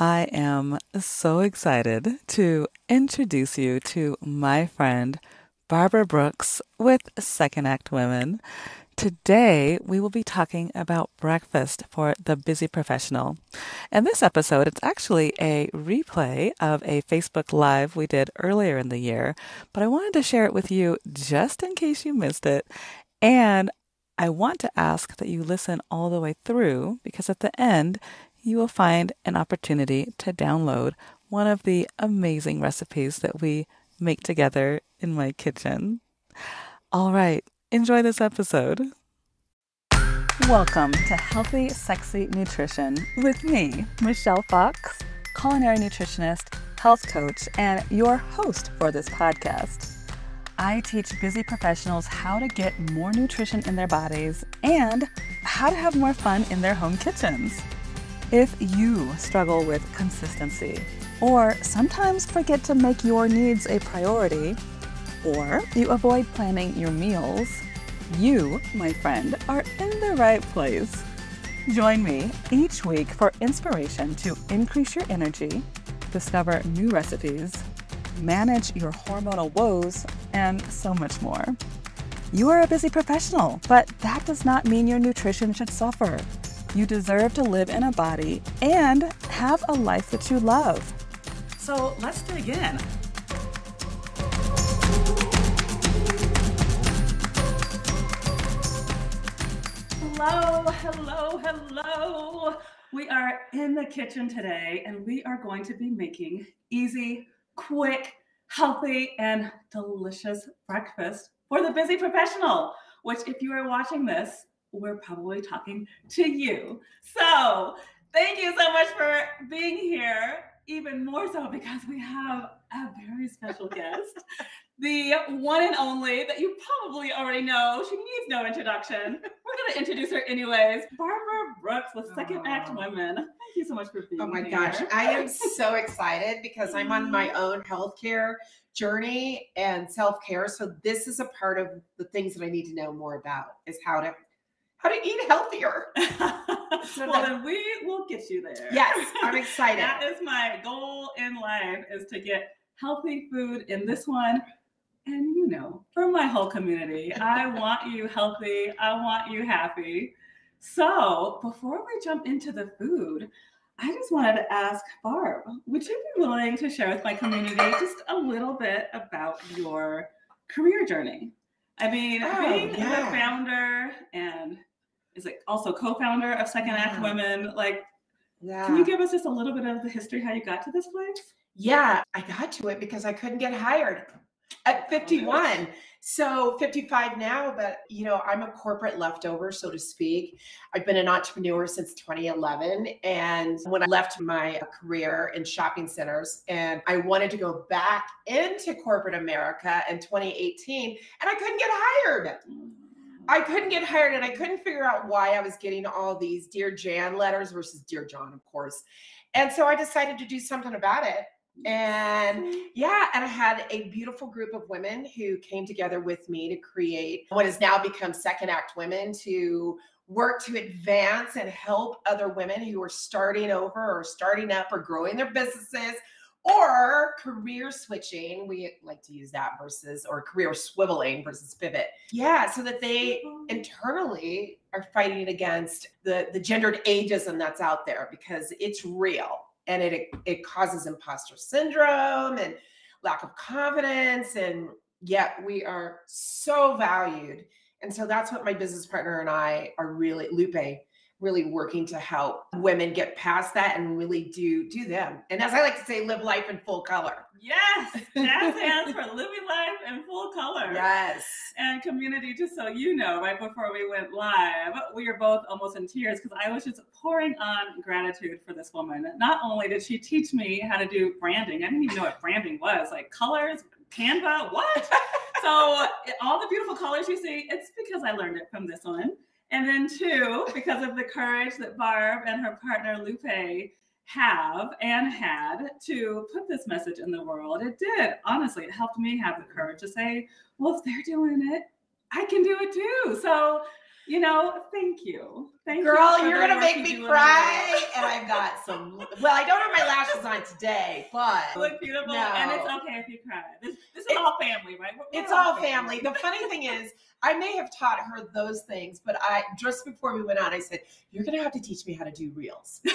I am so excited to introduce you to my friend Barbara Brooks with Second Act Women. Today, we will be talking about breakfast for the busy professional. In this episode, it's actually a replay of a Facebook Live we did earlier in the year, but I wanted to share it with you just in case you missed it. And I want to ask that you listen all the way through because at the end, you will find an opportunity to download one of the amazing recipes that we make together in my kitchen. All right, enjoy this episode. Welcome to Healthy Sexy Nutrition with me, Michelle Fox, culinary nutritionist, health coach, and your host for this podcast. I teach busy professionals how to get more nutrition in their bodies and how to have more fun in their home kitchens. If you struggle with consistency, or sometimes forget to make your needs a priority, or you avoid planning your meals, you, my friend, are in the right place. Join me each week for inspiration to increase your energy, discover new recipes, manage your hormonal woes, and so much more. You are a busy professional, but that does not mean your nutrition should suffer. You deserve to live in a body and have a life that you love. So let's dig in. Hello, hello, hello. We are in the kitchen today and we are going to be making easy, quick, healthy, and delicious breakfast for the busy professional. Which, if you are watching this, we're probably talking to you. So, thank you so much for being here. Even more so because we have a very special guest, the one and only that you probably already know. She needs no introduction. We're going to introduce her anyways. Barbara Brooks with Second Act Women. Thank you so much for being here. Oh my gosh, I am so excited because I'm on my mm-hmm. own healthcare journey and self-care. So this is a part of the things that I need to know more about is how to how to eat healthier. so well, then we will get you there. Yes, I'm excited. that is my goal in life is to get healthy food in this one. And you know, for my whole community, I want you healthy. I want you happy. So before we jump into the food, I just wanted to ask Barb, would you be willing to share with my community just a little bit about your career journey? I mean, oh, being yeah. the founder and is like also co-founder of Second Act yeah. Women. Like, yeah. can you give us just a little bit of the history how you got to this place? Yeah, I got to it because I couldn't get hired at 51. So 55 now, but you know, I'm a corporate leftover, so to speak. I've been an entrepreneur since 2011. And when I left my career in shopping centers and I wanted to go back into corporate America in 2018, and I couldn't get hired. Mm. I couldn't get hired and I couldn't figure out why I was getting all these Dear Jan letters versus Dear John, of course. And so I decided to do something about it. And yeah, and I had a beautiful group of women who came together with me to create what has now become Second Act Women to work to advance and help other women who are starting over or starting up or growing their businesses or career switching we like to use that versus or career swiveling versus pivot. Yeah so that they internally are fighting against the the gendered ageism that's out there because it's real and it it causes imposter syndrome and lack of confidence and yet we are so valued. And so that's what my business partner and i are really lupe really working to help women get past that and really do do them. And as I like to say, live life in full color. Yes, that stands for living life in full color. Yes. And community, just so you know, right before we went live, we were both almost in tears because I was just pouring on gratitude for this woman. Not only did she teach me how to do branding, I didn't even know what branding was, like colors, Canva, what? so all the beautiful colors you see, it's because I learned it from this one. And then two, because of the courage that Barb and her partner Lupe have and had to put this message in the world. It did. Honestly, it helped me have the courage to say, well, if they're doing it, I can do it too. So You know, thank you. Thank Girl, you. for you're gonna make me do in the cry, and I've got some. Well, I don't have my lashes on today, but look beautiful, and it's okay if you cry. This, this is It- all family, right? We're- it's all family. The funny thing is, I may have taught her those things, but I just before we went on, I said, "You're gonna have to teach me how to do reels."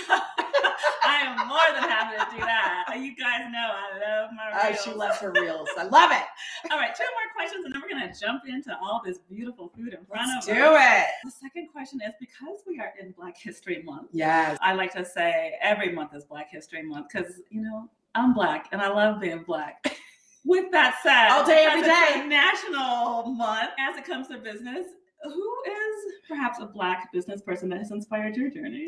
I am more than happy to do that. You guys know I love my Oh, reels. she loves her reels. I love it. all right, two more questions, and then we're gonna jump into all this beautiful food in front Let's of do us. it. The second question is because we are in Black History Month. Yes. I like to say every month is Black History Month because you know I'm black and I love being black. With that said, All day, every a national month as it comes to business. Who is perhaps a black business person that has inspired your journey?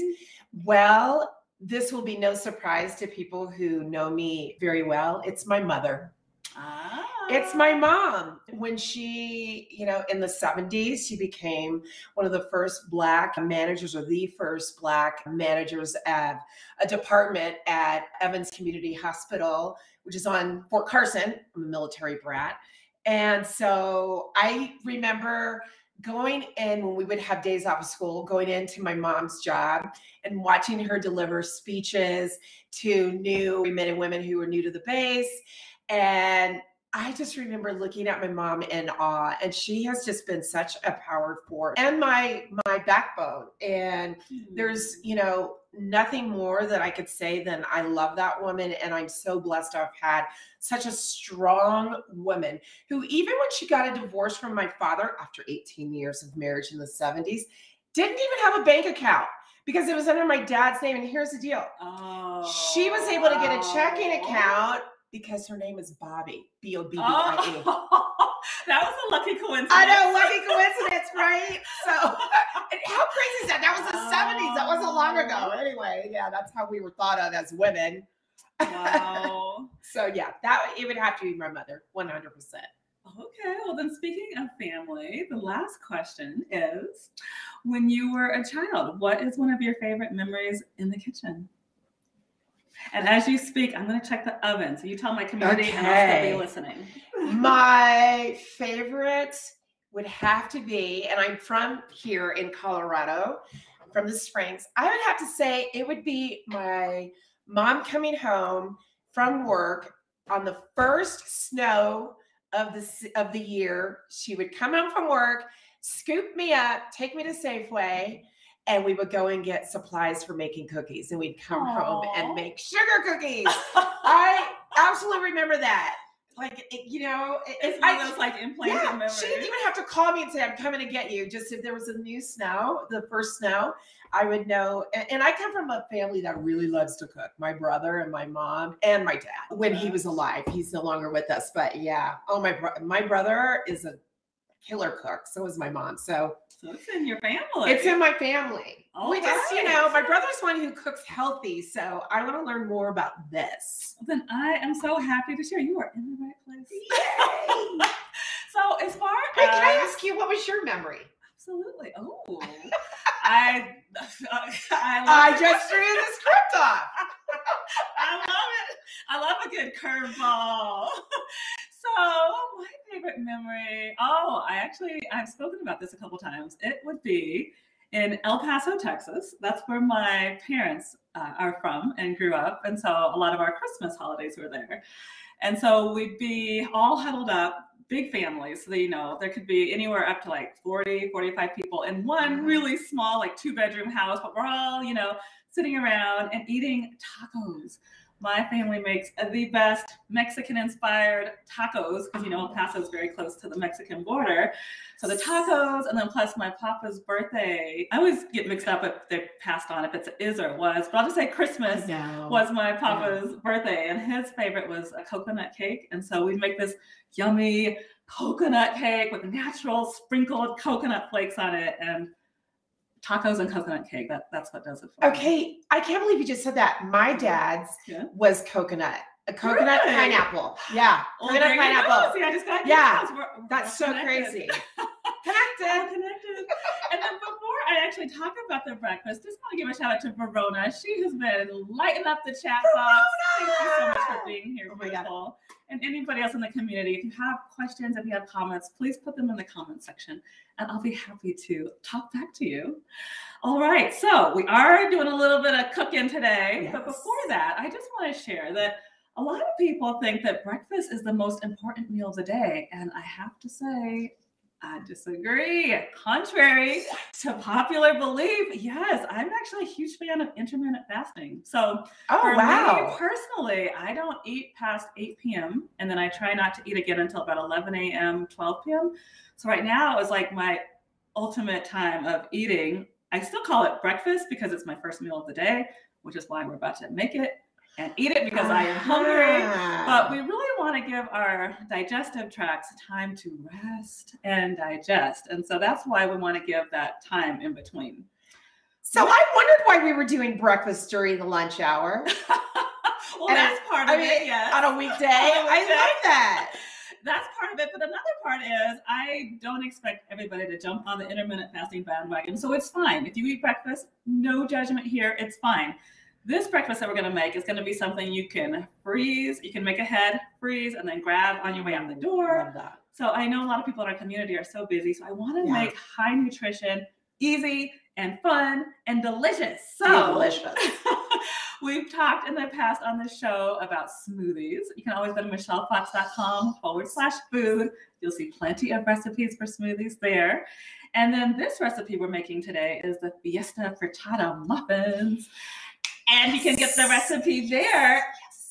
Well, this will be no surprise to people who know me very well. It's my mother. Ah, It's my mom. When she, you know, in the 70s, she became one of the first Black managers or the first Black managers at a department at Evans Community Hospital, which is on Fort Carson. I'm a military brat. And so I remember going in when we would have days off of school, going into my mom's job and watching her deliver speeches to new men and women who were new to the base. And I just remember looking at my mom in awe, and she has just been such a power force and my my backbone. And mm-hmm. there's you know nothing more that I could say than I love that woman, and I'm so blessed I've had such a strong woman who, even when she got a divorce from my father after 18 years of marriage in the 70s, didn't even have a bank account because it was under my dad's name. And here's the deal: Oh, she was able to get a checking oh. account because her name is Bobbie, B O B B I E. Oh, that was a lucky coincidence. I know, lucky coincidence, right? So, how crazy is that? That was the 70s. That wasn't long ago. Oh. Anyway, yeah, that's how we were thought of as women. Wow. So, yeah, that it would have to be my mother, 100%. Okay, well, then speaking of family, the last question is when you were a child, what is one of your favorite memories in the kitchen? And as you speak, I'm going to check the oven. So you tell my community and I'll still be listening. My favorite would have to be, and I'm from here in Colorado, from the Springs. I would have to say it would be my mom coming home from work on the first snow of the of the year. She would come home from work, scoop me up, take me to Safeway, and we would go and get supplies for making cookies. And we'd come home and make sugar cookies. I absolutely remember that. Like it, you know, it- It's one of those like implanted yeah, memories. she didn't even have to call me and say, I'm coming to get you. Just if there was a new snow, the first snow, I would know. And, and I come from a family that really loves to cook. My brother and my mom and my dad when he was alive. He's no longer with us, but yeah. Oh, my my brother is a killer cook. So is my mom. So so it's in your family. it's in my family. All we just, you know, my brother's one who cooks healthy. So I want to learn more about this. Then I am so happy to share. You are in the right place. So as far Wait, as can I ask you what was your memory? absolutely, oh, I, I, I just threw the script off. I love it. I love a good curveball. So my favorite memory. Oh, I actually I've spoken about this a couple times. It would be in El Paso, Texas. That's where my parents uh, are from and grew up, and so a lot of our Christmas holidays were there. And so we'd be all huddled up, big families. So, that, you know, there could be anywhere up to like 40, 45 people in one really small, like two bedroom house, but we're all, you know, sitting around and eating tacos. My family makes the best Mexican inspired tacos because, you know, El Paso is very close to the Mexican border. So the tacos, and then plus my papa's birthday. I always get mixed up if they passed on if it's is or was, but I'll just say Christmas was my papa's birthday, and his favorite was a coconut cake. And so we'd make this yummy coconut cake with natural sprinkled coconut flakes on it, and tacos and coconut cake. That that's what does it for me. Okay, I can't believe you just said that. My dad's Yeah. was coconut, a coconut Really? pineapple. Yeah, Well, coconut you go. pineapple. See, I just got Yeah, we're- we're That's so connected. crazy. Connected. connected. I actually talk about the breakfast, just want to give a shout out to Verona. She has been lighting up the chat box. Thank you so much for being here, Oh beautiful. and anybody else in the community, if you have questions, if you have comments, please put them in the comment section and I'll be happy to talk back to you. All right, so we are doing a little bit of cooking today, but before that, I just want to share that a lot of people think that breakfast is the most important meal of the day, and I have to say, I disagree. Contrary to popular belief, yes, I'm actually a huge fan of intermittent fasting. So, Oh for me wow. personally, I don't eat past 8 p.m. and then I try not to eat again until about 11 a.m., 12 p.m. So right now is like my ultimate time of eating. I still call it breakfast because it's my first meal of the day, which is why we're about to make it and eat it because I am hungry. But ah. we really want to give our digestive tracts time to rest and digest. And so that's why we want to give that time in between. So I wondered why we were doing breakfast during the lunch hour well, And I- that's part of I mean, it, yes. on a weekday. On a I weekday. love that. That's part of it. But another part is I don't expect everybody to jump on the intermittent fasting bandwagon. So it's fine. If you eat breakfast, no judgment here. It's fine. This breakfast that we're going to make is going to be something you can freeze, you can make ahead, freeze, and then grab on your way out the door. Love that. So I know a lot of people in our community are so busy. So I want to Yeah. make high nutrition easy and fun and delicious. So Delicious. we've talked in the past on the show about smoothies. You can always go to michellefox.com forward slash food. You'll see plenty of recipes for smoothies there. And then this recipe we're making today is the Fiesta Frittata muffins. And you can get the recipe there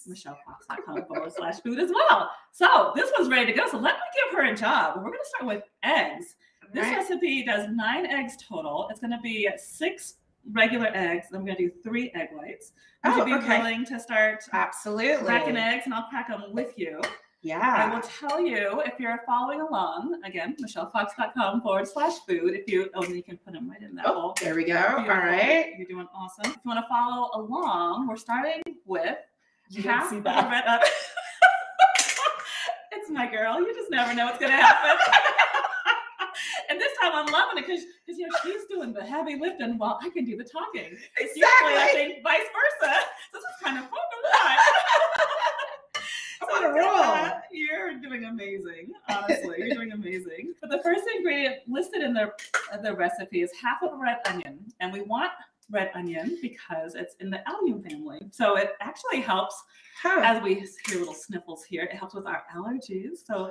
michellefox.com forward slash food as well. So this one's ready to go. So let me give her a job. We're going to start with eggs. This Right. recipe does nine eggs total. It's going to be six regular eggs. I'm going to do three egg whites. Would Oh, you be okay. willing to start Absolutely. cracking eggs and I'll pack them with you? I will tell you if you're following along, again, michellefox.com forward slash food. If you, oh, you can put them right in that Oh, bowl. there we go. All Beautiful. right. You're doing awesome. If you want to follow along, we're starting with You half see that. the red up. it's my girl. You just never know what's gonna happen. and this time I'm loving it because you know she's doing the heavy lifting while I can do the talking. It's Usually I Exactly. think vice versa. So this is kind of fun to. I'm on a roll. You're doing amazing. Honestly, you're doing amazing. But the first ingredient listed in the the recipe is half of a red onion, and we want red onion because it's in the allium family. So it actually helps Huh. as we hear little sniffles here. It helps with our allergies. So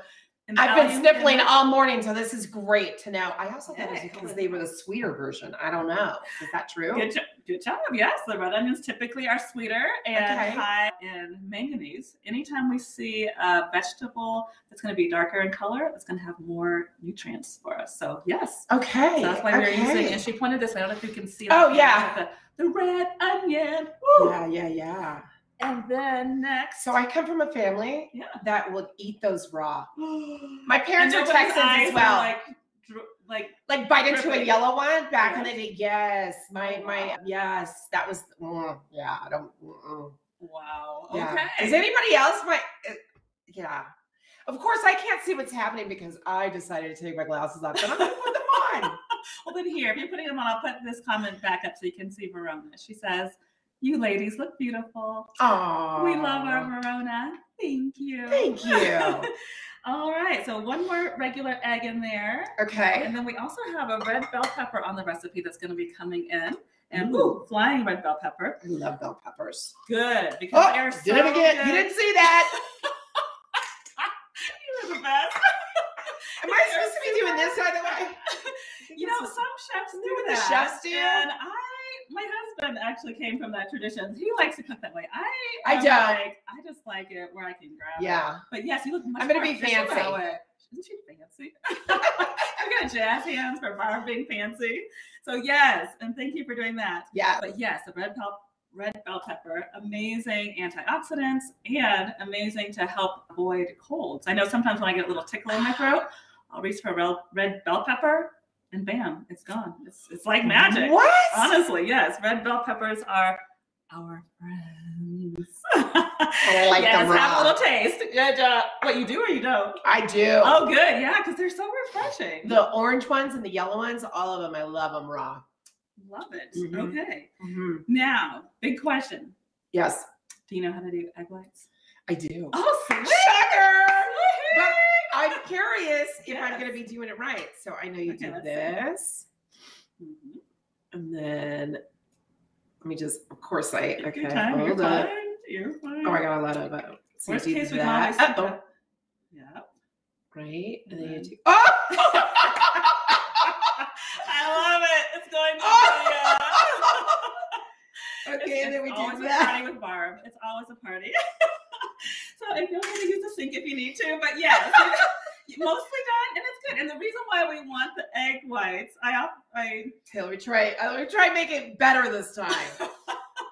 I've been sniffling family- all morning, so this is great to know. I also thought it was because they were the sweeter version. I don't know. Is that true? Good, jo- good job. Yes, the red onions typically are sweeter and Okay. high in manganese. Anytime we see a vegetable that's going to be darker in color, it's going to have more nutrients for us. So yes, Okay. so that's why we're using. And she pointed this. I don't know if you can see. Oh, yeah. the, the red onion. Woo! Yeah, yeah, yeah. And then next, So I come from a family Yeah. that will eat those raw. my parents are Texans as well. Like, like like bite into a yellow one back in the day. Yes, my Oh, my wow. yes, that was mm, yeah. I don't. wow. Yeah. Okay. Is anybody else my? uh, yeah. Of course, I can't see what's happening because I decided to take my glasses off, but I'm gonna put them on. Well, then here, if you're putting them on, I'll put this comment back up so you can see Verona. She says, "You ladies look beautiful. Oh, We love our Verona. Thank you. Thank you. All right, so one more regular egg in there, Okay. and then we also have a red bell pepper on the recipe that's going to be coming in, and Ooh. ooh, flying red bell pepper. I love bell peppers. Good because oh, they Oh, are so did it again. good. You didn't see that. You're the best. Am I supposed to be doing this, by the way? You know, some chefs do that what the chefs do? And I, my husband actually came from that tradition. He likes to cook that way. I, I don't. Like, I just like it where I can grab it. Yeah. But yes, you look much I'm gonna more be fancy. Isn't she fancy? I've got jazz hands for Barb being fancy. So yes, and thank you for doing that. Yeah. But yes, the red bell red bell pepper, amazing antioxidants and amazing to help avoid colds. I know sometimes when I get a little tickle in my throat, I'll reach for a red bell pepper and bam, it's gone. It's, it's like magic. What? Honestly, yes, red bell peppers are our friends. I like yes, them have a little taste. And, uh, what you do or you don't? I do. Oh, good. Yeah, because they're so refreshing. The orange ones and the yellow ones, all of them, I love them raw. Love it. Mhm. Okay. Mhm. Now, big question. Yes. Do you know how to do egg whites? I do. Oh, sweet. Shocker! Woohoo! I'm curious if I'm going to be doing it right. So I know you Okay, do this, Mhm. and then let me just, of course, I Take okay. time. You're Hold up. fine. You're fine. Oh, I got a lot of. Uh, so Worst case, we can that. always Uh-oh. Yeah. Right, and then you Mhm. do. Oh! I love it. It's going to okay, It's- and then we it's do always a that. party with Barb. It's always a party. so if you want to use the sink if you need to, but yes, mostly done and it's good. And the reason why we want the egg whites, I I let try. uh, Let try make it better this time. okay.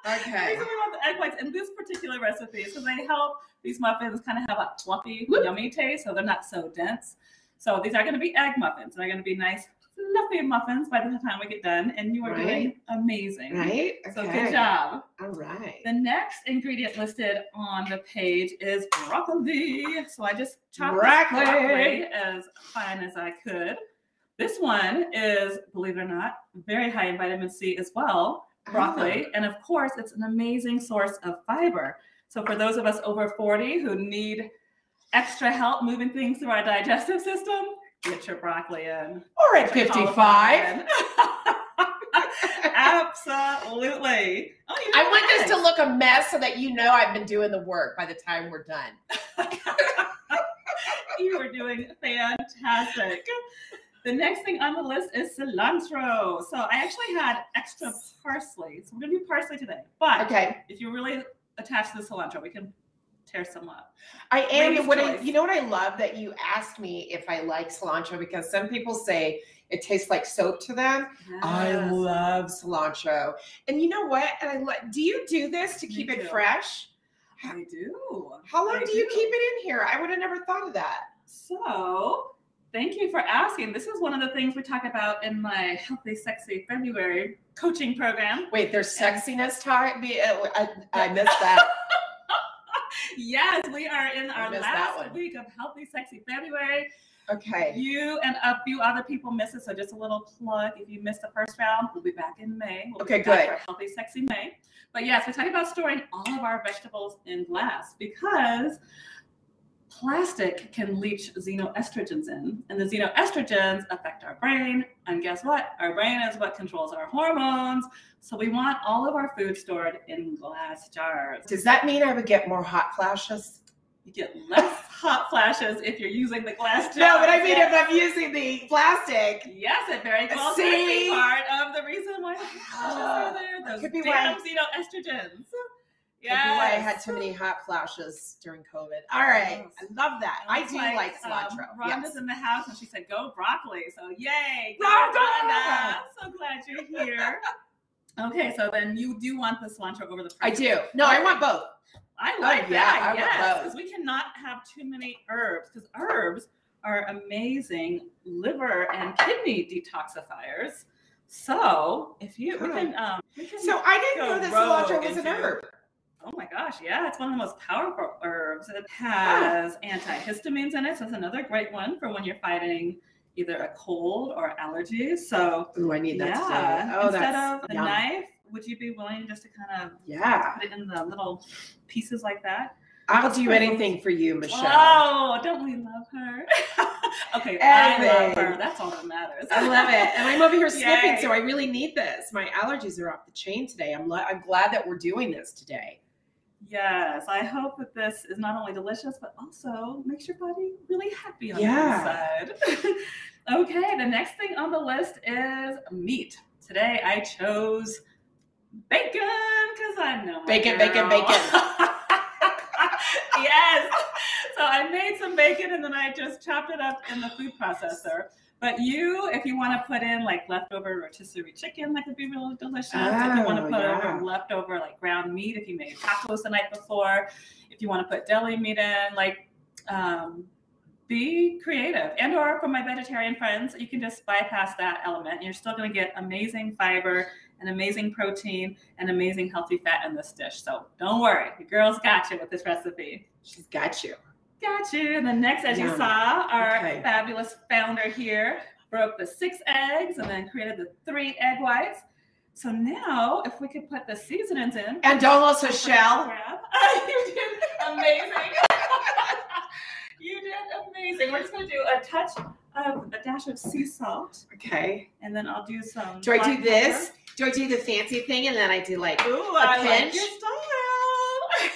The reason we want the egg whites in this particular recipe is because they help these muffins kind of have a fluffy, Whoop. yummy taste, so they're not so dense. So these are going to be egg muffins. And they're going to be nice, fluffy muffins by the time we get done, and you are doing amazing. Right. So good job. All right. The next ingredient listed on the page is broccoli. So I just chopped Broccoli. broccoli as fine as I could. This one is, believe it or not, very high in vitamin C as well, broccoli. Oh. And of course, it's an amazing source of fiber. So for those of us over 40 who need extra help moving things through our digestive system, get your broccoli in. Or at 55. Absolutely. Oh, I want this to look a mess so that you know I've been doing the work by the time we're done. you are doing fantastic. The next thing on the list is cilantro. So I actually had extra parsley. So we're gonna do parsley today. But Okay. if you're really attach the cilantro, we can tear some up. I am. Ladies' What I, you know what I love that you asked me if I like cilantro because some people say it tastes like soap to them. I love cilantro, and you know what? And I like. Do you do this to keep it fresh? I do. How long I do you do. keep it in here? I would have never thought of that. So, thank you for asking. This is one of the things we talk about in my Healthy Sexy February coaching program. Wait, there's sexiness time. Uh, I, I missed that. Yes, we are in our last week of Healthy Sexy February. Okay. You and a few other people missed it, so just a little plug. If you missed the first round, we'll be back in May. We'll Okay, be back good. For Healthy Sexy May. But yes, we're talking about storing all of our vegetables in glass because plastic can leach xenoestrogens in, and the xenoestrogens affect our brain. And guess what? Our brain is what controls our hormones. So we want all of our food stored in glass jars. Does that mean I would get more hot flashes? You get less hot flashes if you're using the glass jar. No, but I mean if I'm using the plastic. Yes, it very well See? could be part of the reason why the flashes are there. Those Could be damn why- xenoestrogens. Yeah. I had too many hot flashes during COVID. All right. Yes. I love that. I do like, cilantro. Um, Rhonda's yes. in the house and she said, "Go broccoli." So yay, go Rhonda! Rhonda! So glad you're here. okay, so then you do want the cilantro over the. I do. No, I want both. I like Oh, yeah, that. I yes, because we cannot have too many herbs because herbs are amazing liver and kidney detoxifiers. So if you we can um we can So I didn't know that cilantro was an herb. Oh my gosh, yeah, it's one of the most powerful herbs. It has antihistamines in it, so it's another great one for when you're fighting either a cold or allergies. So Ooh, I need that yeah, today. Oh, instead of a yum. knife, would you be willing just to kind of Yeah. put it in the little pieces like that? I'll do anything for you, Michelle. Oh, don't we love her? okay, I love her. That's all that matters. I love it. And I'm over here sniffing, so I really need this. My allergies are off the chain today. I'm, lo- I'm glad that we're doing this today. Yes, I hope that this is not only delicious, but also makes your body really happy on Yeah. the inside. okay, the next thing on the list is meat. Today I chose bacon because I'm no my Bacon, bacon, bacon. yes. So I made some bacon and then I just chopped it up in the food processor. But you, if you want to put in like leftover rotisserie chicken, that could be really delicious. if you want to Oh, put yeah. over leftover like ground meat, if you made tacos the night before, if you want to put deli meat in, like um, be creative. And or for my vegetarian friends, you can just bypass that element. You're still going to get amazing fiber and amazing protein and amazing healthy fat in this dish. So don't worry, the girls got you with this recipe. She's got you. Got you. And then next, as you saw, our Okay. fabulous founder here broke the six eggs and then created the three egg whites. So now, if we could put the seasonings in. And don't also a shell. you did amazing. you did amazing. We're just gonna do a touch of a dash of sea salt, Okay. and then I'll do some. Do I do this? Do I do the fancy thing and then I do like? pepper. Ooh, I like pinch? your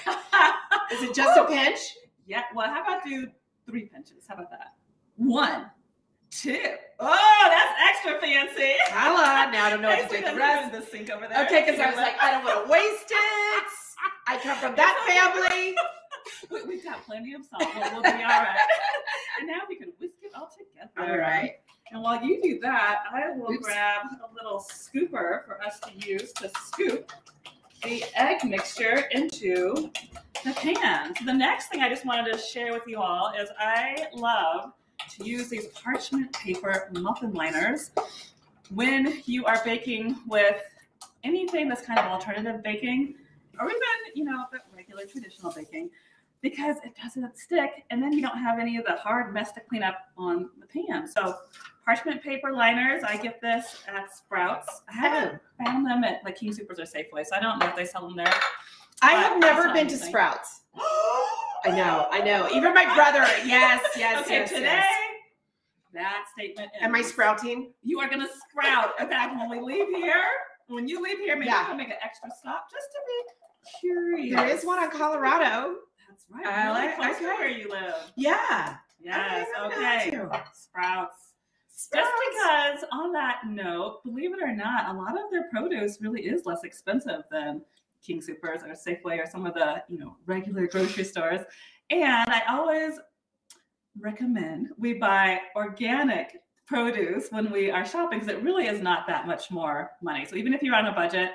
style. Is it just a pinch? Yeah. Well, how about do three pinches? How about that? One, two. Oh, that's extra fancy. Voila. Now I don't know what to do the rest. in the sink over there. Okay, because I was like, I don't want to waste it. I come from that family. We, we've got plenty of salt. We'll, we'll be all right. and now we can whisk it all together. All right. And while you do that, I will Oops. grab a little scooper for us to use to scoop the egg mixture into the pan. So the next thing I just wanted to share with you all is I love to use these parchment paper muffin liners when you are baking with anything that's kind of alternative baking or even, you know, the regular traditional baking because it doesn't stick and then you don't have any of the hard mess to clean up on the pan. So parchment paper liners, I get this at Sprouts. I haven't oh. found them at like King Supers or Safeway, so I don't know if they sell them there. I have never not been to anything. Sprouts. I know, I know. Even my brother. Yes, yes, okay, yes, today yes. that statement Am I sprouting? You are gonna sprout. In fact, when we leave here, when you leave here, maybe Yeah. you can make an extra stop just to be curious. There is one on Colorado. That's right. I really like- close okay. where you live. Yeah. Yes. I Okay. Sprouts. Sprouts. Just because, on that note, believe it or not, a lot of their produce really is less expensive than King Supers or Safeway or some of the you know regular grocery stores. And I always recommend we buy organic produce when we are shopping because it really is not that much more money. So even if you're on a budget,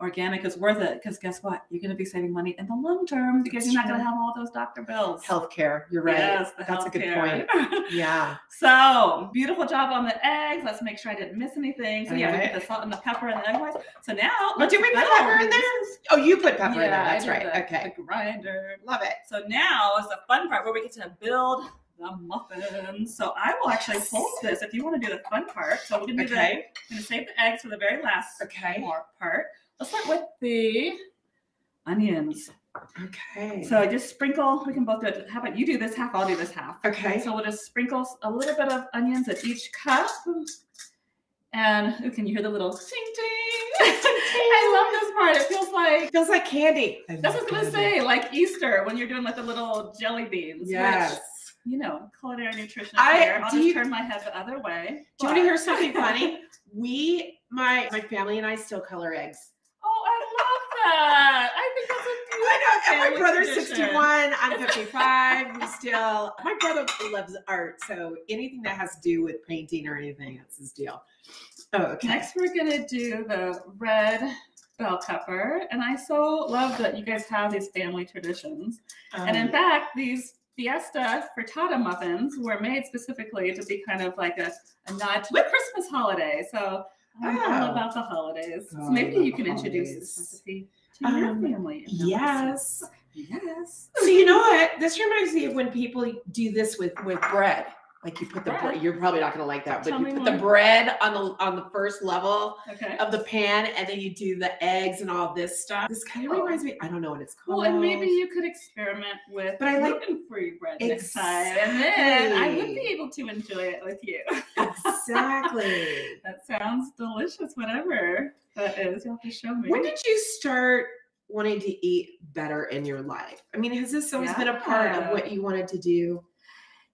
organic is worth it because guess what? You're going to be saving money in the long term because That's you're not going to have all those doctor bills. Healthcare. You're right. Yes, That's a good point. Yeah. So beautiful job on the eggs. Let's make sure I didn't miss anything. So yeah, we Alright. put the salt and the pepper and the egg whites. So now oh, let's did we put pepper in there? Oh, you put pepper in there. Yeah, That's right. the- Okay. The grinder. Love it. So now is the fun part where we get to build the muffins. So I will actually Yes. hold this if you want to do the fun part. So we're gonna do Okay. the, gonna save the eggs for the very last Okay. part. Let's start with the onions. Okay. So just sprinkle. We can both do it. How about you do this half? I'll do this half. okay. So we'll just sprinkle a little bit of onions at each cup. And ooh, can you hear the little ting ting? I love this part. It feels like feels like candy. I that's what I was gonna say, like Easter when you're doing like the little jelly beans. which, Yes. you know, culinary nutritionist I- here. I'll do just you- turn my head the other way. Do you want to hear something funny? We, my my family and I still color eggs. I that. I think that's a I know. And my brother's tradition. 61. I'm 55. We still. My brother loves art, so anything that has to do with painting or anything, that's his deal. Oh, okay. Next, we're gonna do the red bell pepper, and I so love that you guys have these family traditions. and in Um, fact, these Fiesta frittata muffins were made specifically to be kind of like a, a nod to the Christmas holiday. So I'm all Oh. about the holidays. Oh, so maybe you love can introduce this recipe to your Um, family. yes. Yes. So you know what? This reminds me of when people do this with with bread. Like you put the Bread? bread. You're probably not going to like that, but Tell you put the bread on the on the first level Okay. of the pan, and then you do the eggs and all this stuff. This kind of Oh. reminds me. I don't know what it's called. Well, and maybe you could experiment with But I like- gluten-free bread next time, and then I would be able to enjoy it with you. exactly. Sounds delicious. Whatever that is, you'll have to show me. when did you start wanting to eat better in your life? I mean, has this always been a part of what you wanted to do?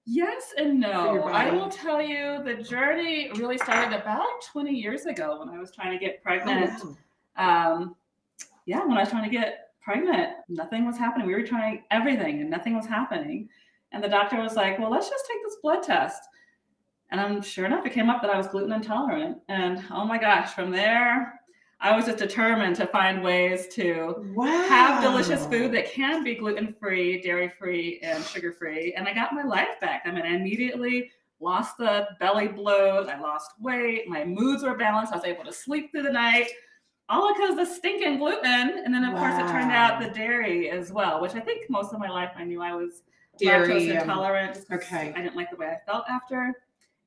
Yes and no. I will tell you the journey really started about 20 years ago when I was trying to get pregnant. Oh, wow. Um, yeah, when I was trying to get pregnant, nothing was happening. We were trying everything and nothing was happening. And the doctor was like, well, let's just take this blood test. And I'm sure enough, it came up that I was gluten intolerant. And oh my gosh, from there, I was just determined to find ways to Wow. have delicious food that can be gluten free, dairy free, and sugar free. And I got my life back. I mean, I immediately lost the belly bloat. I lost weight. My moods were balanced. I was able to sleep through the night. All because of the stinking gluten. And then, of course, it turned out the dairy as well, which I think most of my life I knew I was Dairy, lactose um, intolerant. okay. I didn't like the way I felt after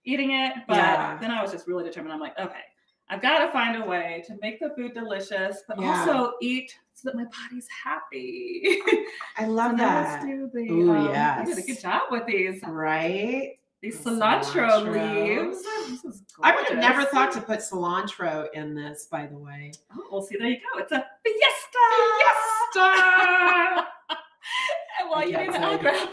eating it. But Yeah. then I was just really determined. I'm like, okay, I've got to find a way to make the food delicious, but Yeah. also eat so that my body's happy. I So love let's that. do the. Ooh, um, You did a good job with these. Right? These The cilantro, cilantro. leaves. Is I would have never thought to put cilantro in this, by the way. Oh, well, see, there you go. It's a fiesta. Fiesta! And while you can't need the say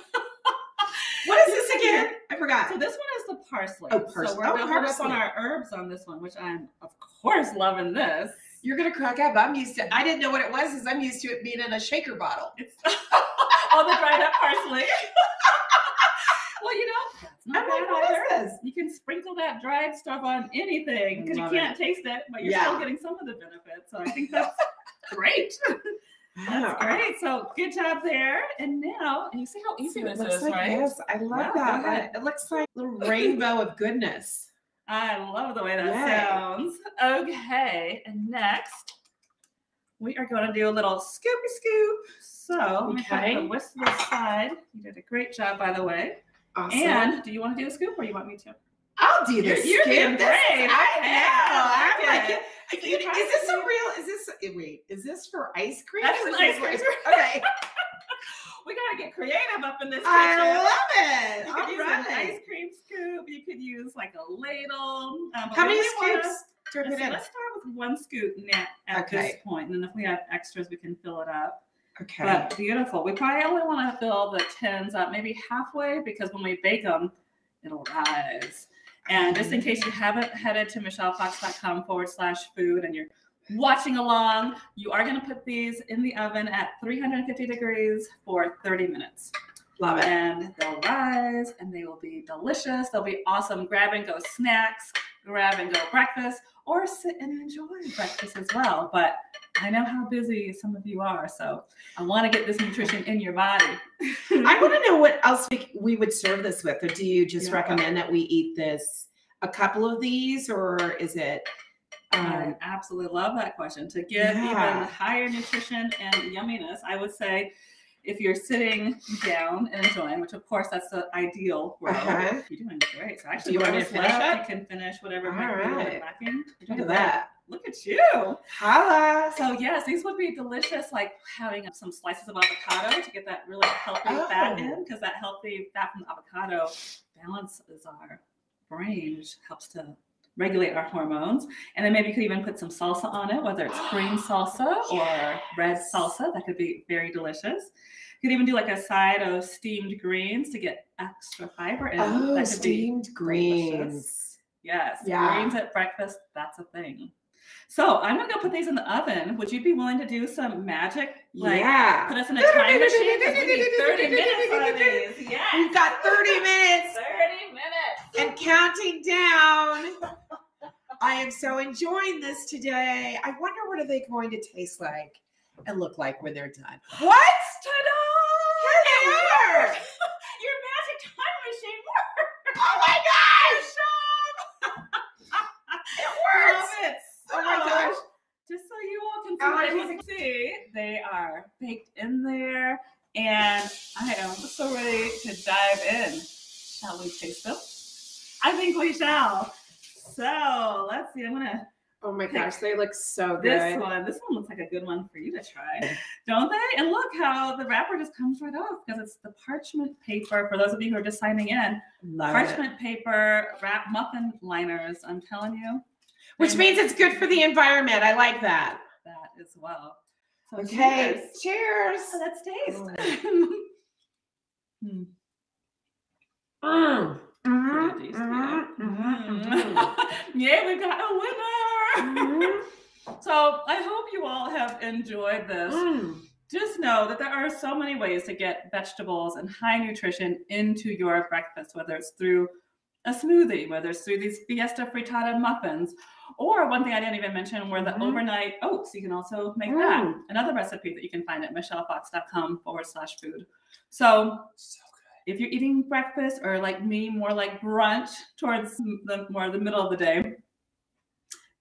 What is this again? I forgot. So this one is the parsley. Oh, So parsley. we're Oh, doubling up on our herbs on this one, which I'm of course loving this. You're gonna crack up. I'm used to. I didn't know what it was, because I'm used to it being in a shaker bottle. All the dried up parsley. well, you know, not I'm like, bad is either. You can sprinkle that dried stuff on anything because you can't taste it, but you're still getting some of the benefits. So I think that's great. That's great. So good job there. And now, and you see how easy So it this looks is, like right? this. I love Wow, that. go. It looks like a little rainbow of goodness. I love the way that Yay. sounds. Okay, and next we are going to do a little scoopy scoop. So let me put Okay. the whisk to the side. You did a great job, by the way. Awesome. And do you want to do the scoop, or you want me to? I'll do You're- this. you're doing scoop. This- great. I know. I I'm like So is this a real? Is this eh, wait? Is this for ice cream? An is ice cream. Okay. We got to get creative up in this kitchen. I love it. you could All use an ice cream scoop. You could use like a ladle. Um, How many only wanna- scoops? to Let's, start with one scoop net at this point, and then if we have extras, we can fill it up. Okay. But beautiful. We probably only want to fill the tins up maybe halfway because when we bake them, it'll rise. And just in case you haven't headed to michellefox.com forward slash food and you're watching along, you are going to put these in the oven at 350 degrees for 30 minutes. Love it. And they'll rise and they will be delicious. They'll be awesome grab and go snacks, grab and go breakfast, or sit and enjoy breakfast as well. But I know how busy some of you are, so I want to get this nutrition in your body. I want to know what else we, we would serve this with, or do you just Yeah. recommend that we eat this a couple of these, or is it? I Um, absolutely love that question. To get Yeah. even higher nutrition and yumminess, I would say if you're sitting down and enjoying, which of course that's the ideal world, Uh-huh. you're doing great. So actually, you want me to finish left? You can finish whatever All might be a little bit lacking. You're look at that. Look at you. Holla. So yes, these would be delicious, like having some slices of avocado to get that really healthy fat Oh. in, because that healthy fat from the avocado balances our brain, which helps to regulate our hormones. And then maybe you could even put some salsa on it, whether it's green salsa or red salsa. That could be very delicious. You could even do like a side of steamed greens to get extra fiber in. oh, that could steamed greens. Yes, Yeah. greens at breakfast, that's a thing. So I'm gonna go put these in the oven. Would you be willing to do some magic? Like yeah. put us in a time machine? we need 30 minutes on these. Yes. We've got 30 minutes 30 minutes. And counting down. I am so enjoying this today. I wonder what are they going to taste like and look like when they're done. What? Ta-da! Here they are. Your magic time machine works. Oh my gosh! It works. Love it. Oh my gosh. Just so you all can see, Oh, can see, they are baked in there, and I am so ready to dive in. Shall we taste them? I think we shall. So let's see. I'm gonna Oh my gosh, they look so good. this one. This one looks like a good one for you to try, don't they? And look how the wrapper just comes right off because it's the parchment paper. For those of you who are just signing in, Love it. parchment paper wrap muffin liners. I'm telling you, Which they means it's good for the environment. I like that. that as well. So Okay, cheers. cheers. So let's taste. Hmm. Mm. Pretty tasty, mhm, eh? mhm, Mm. yeah, we got a winner. mhm, so I hope you all have enjoyed this. mm. Just know that there are so many ways to get vegetables and high nutrition into your breakfast, whether it's through a smoothie, whether it's through these Fiesta Frittata muffins, or one thing I didn't even mention were the Mhm. overnight oats. You can also make that. Mm. Another recipe that you can find at michellefox.com forward slash food. So So if you're eating breakfast or like me, more like brunch towards the more the middle of the day,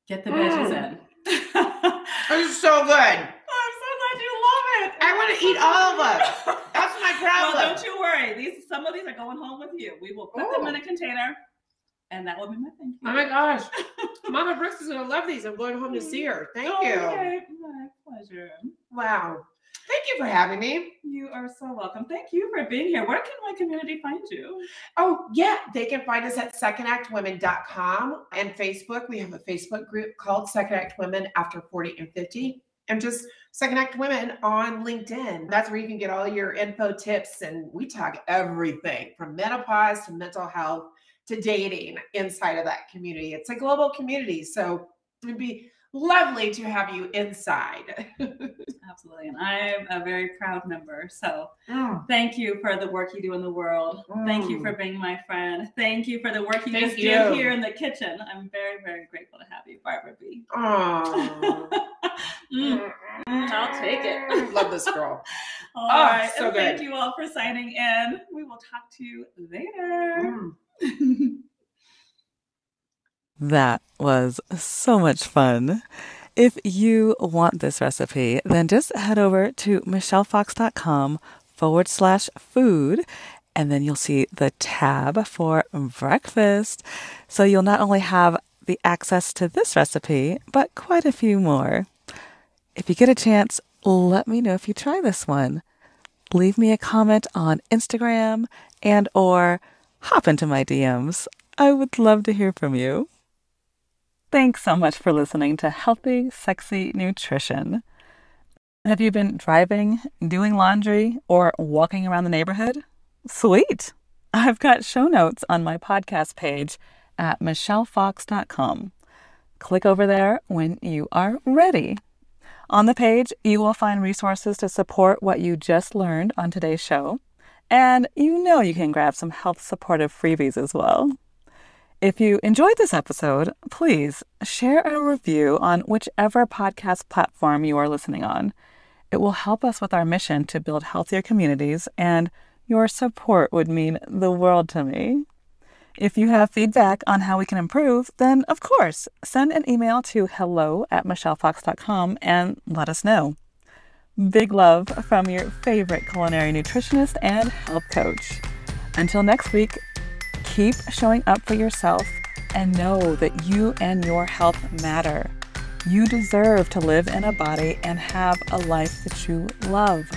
get the veggies Mm. in. It's so good. I'm so glad you love it. I wanna eat all of them. you. That's my Well, problem. don't you worry. These some of these are going home with you. We will put them Oh. in a container. And that will be my thank you. Oh my gosh. Mama Brooks is gonna love these. I'm going home to see her. Thank you. Okay, my pleasure. Wow. Thank you for having me. You are so welcome. Thank you for being here. Where can my community find you? Oh, yeah. They can find us at secondactwomen.com and Facebook. We have a Facebook group called Second Act Women After 40 and 50. And just Second Act Women on LinkedIn. That's where you can get all your info tips. And we talk everything from menopause to mental health to dating inside of that community. It's a global community. So it'd be lovely to have you inside. Absolutely. And I'm a very proud member. So Mm. thank you for the work you do in the world. Thank you for Mm. being my friend. Thank you for the work you Thank just you. did here in the kitchen. I'm very, very grateful to have you, Barbara B. Mm. Mm, I'll take it. Love this girl. All Oh, right. so and thank you all for signing in. We will talk to you later. That was so much fun. If you want this recipe, then just head over to michellefox.com forward slash food, and then you'll see the tab for breakfast. So you'll not only have the access to this recipe, but quite a few more. If you get a chance, let me know if you try this one. Leave me a comment on Instagram and or hop into my DMs. I would love to hear from you. Thanks so much for listening to Healthy, Sexy Nutrition. Have you been driving, doing laundry, or walking around the neighborhood? Sweet! I've got show notes on my podcast page at michellefox.com. Click over there when you are ready. On the page, you will find resources to support what you just learned on today's show, and you know you can grab some health supportive freebies as well. If you enjoyed this episode, please share a review on whichever podcast platform you are listening on. It will help us with our mission to build healthier communities, and your support would mean the world to me. If you have feedback on how we can improve, then of course, send an email to hello at michellefox.com and let us know. Big love from your favorite culinary nutritionist and health coach. Until next week, keep showing up for yourself and know that you and your health matter. You deserve to live in a body and have a life that you love.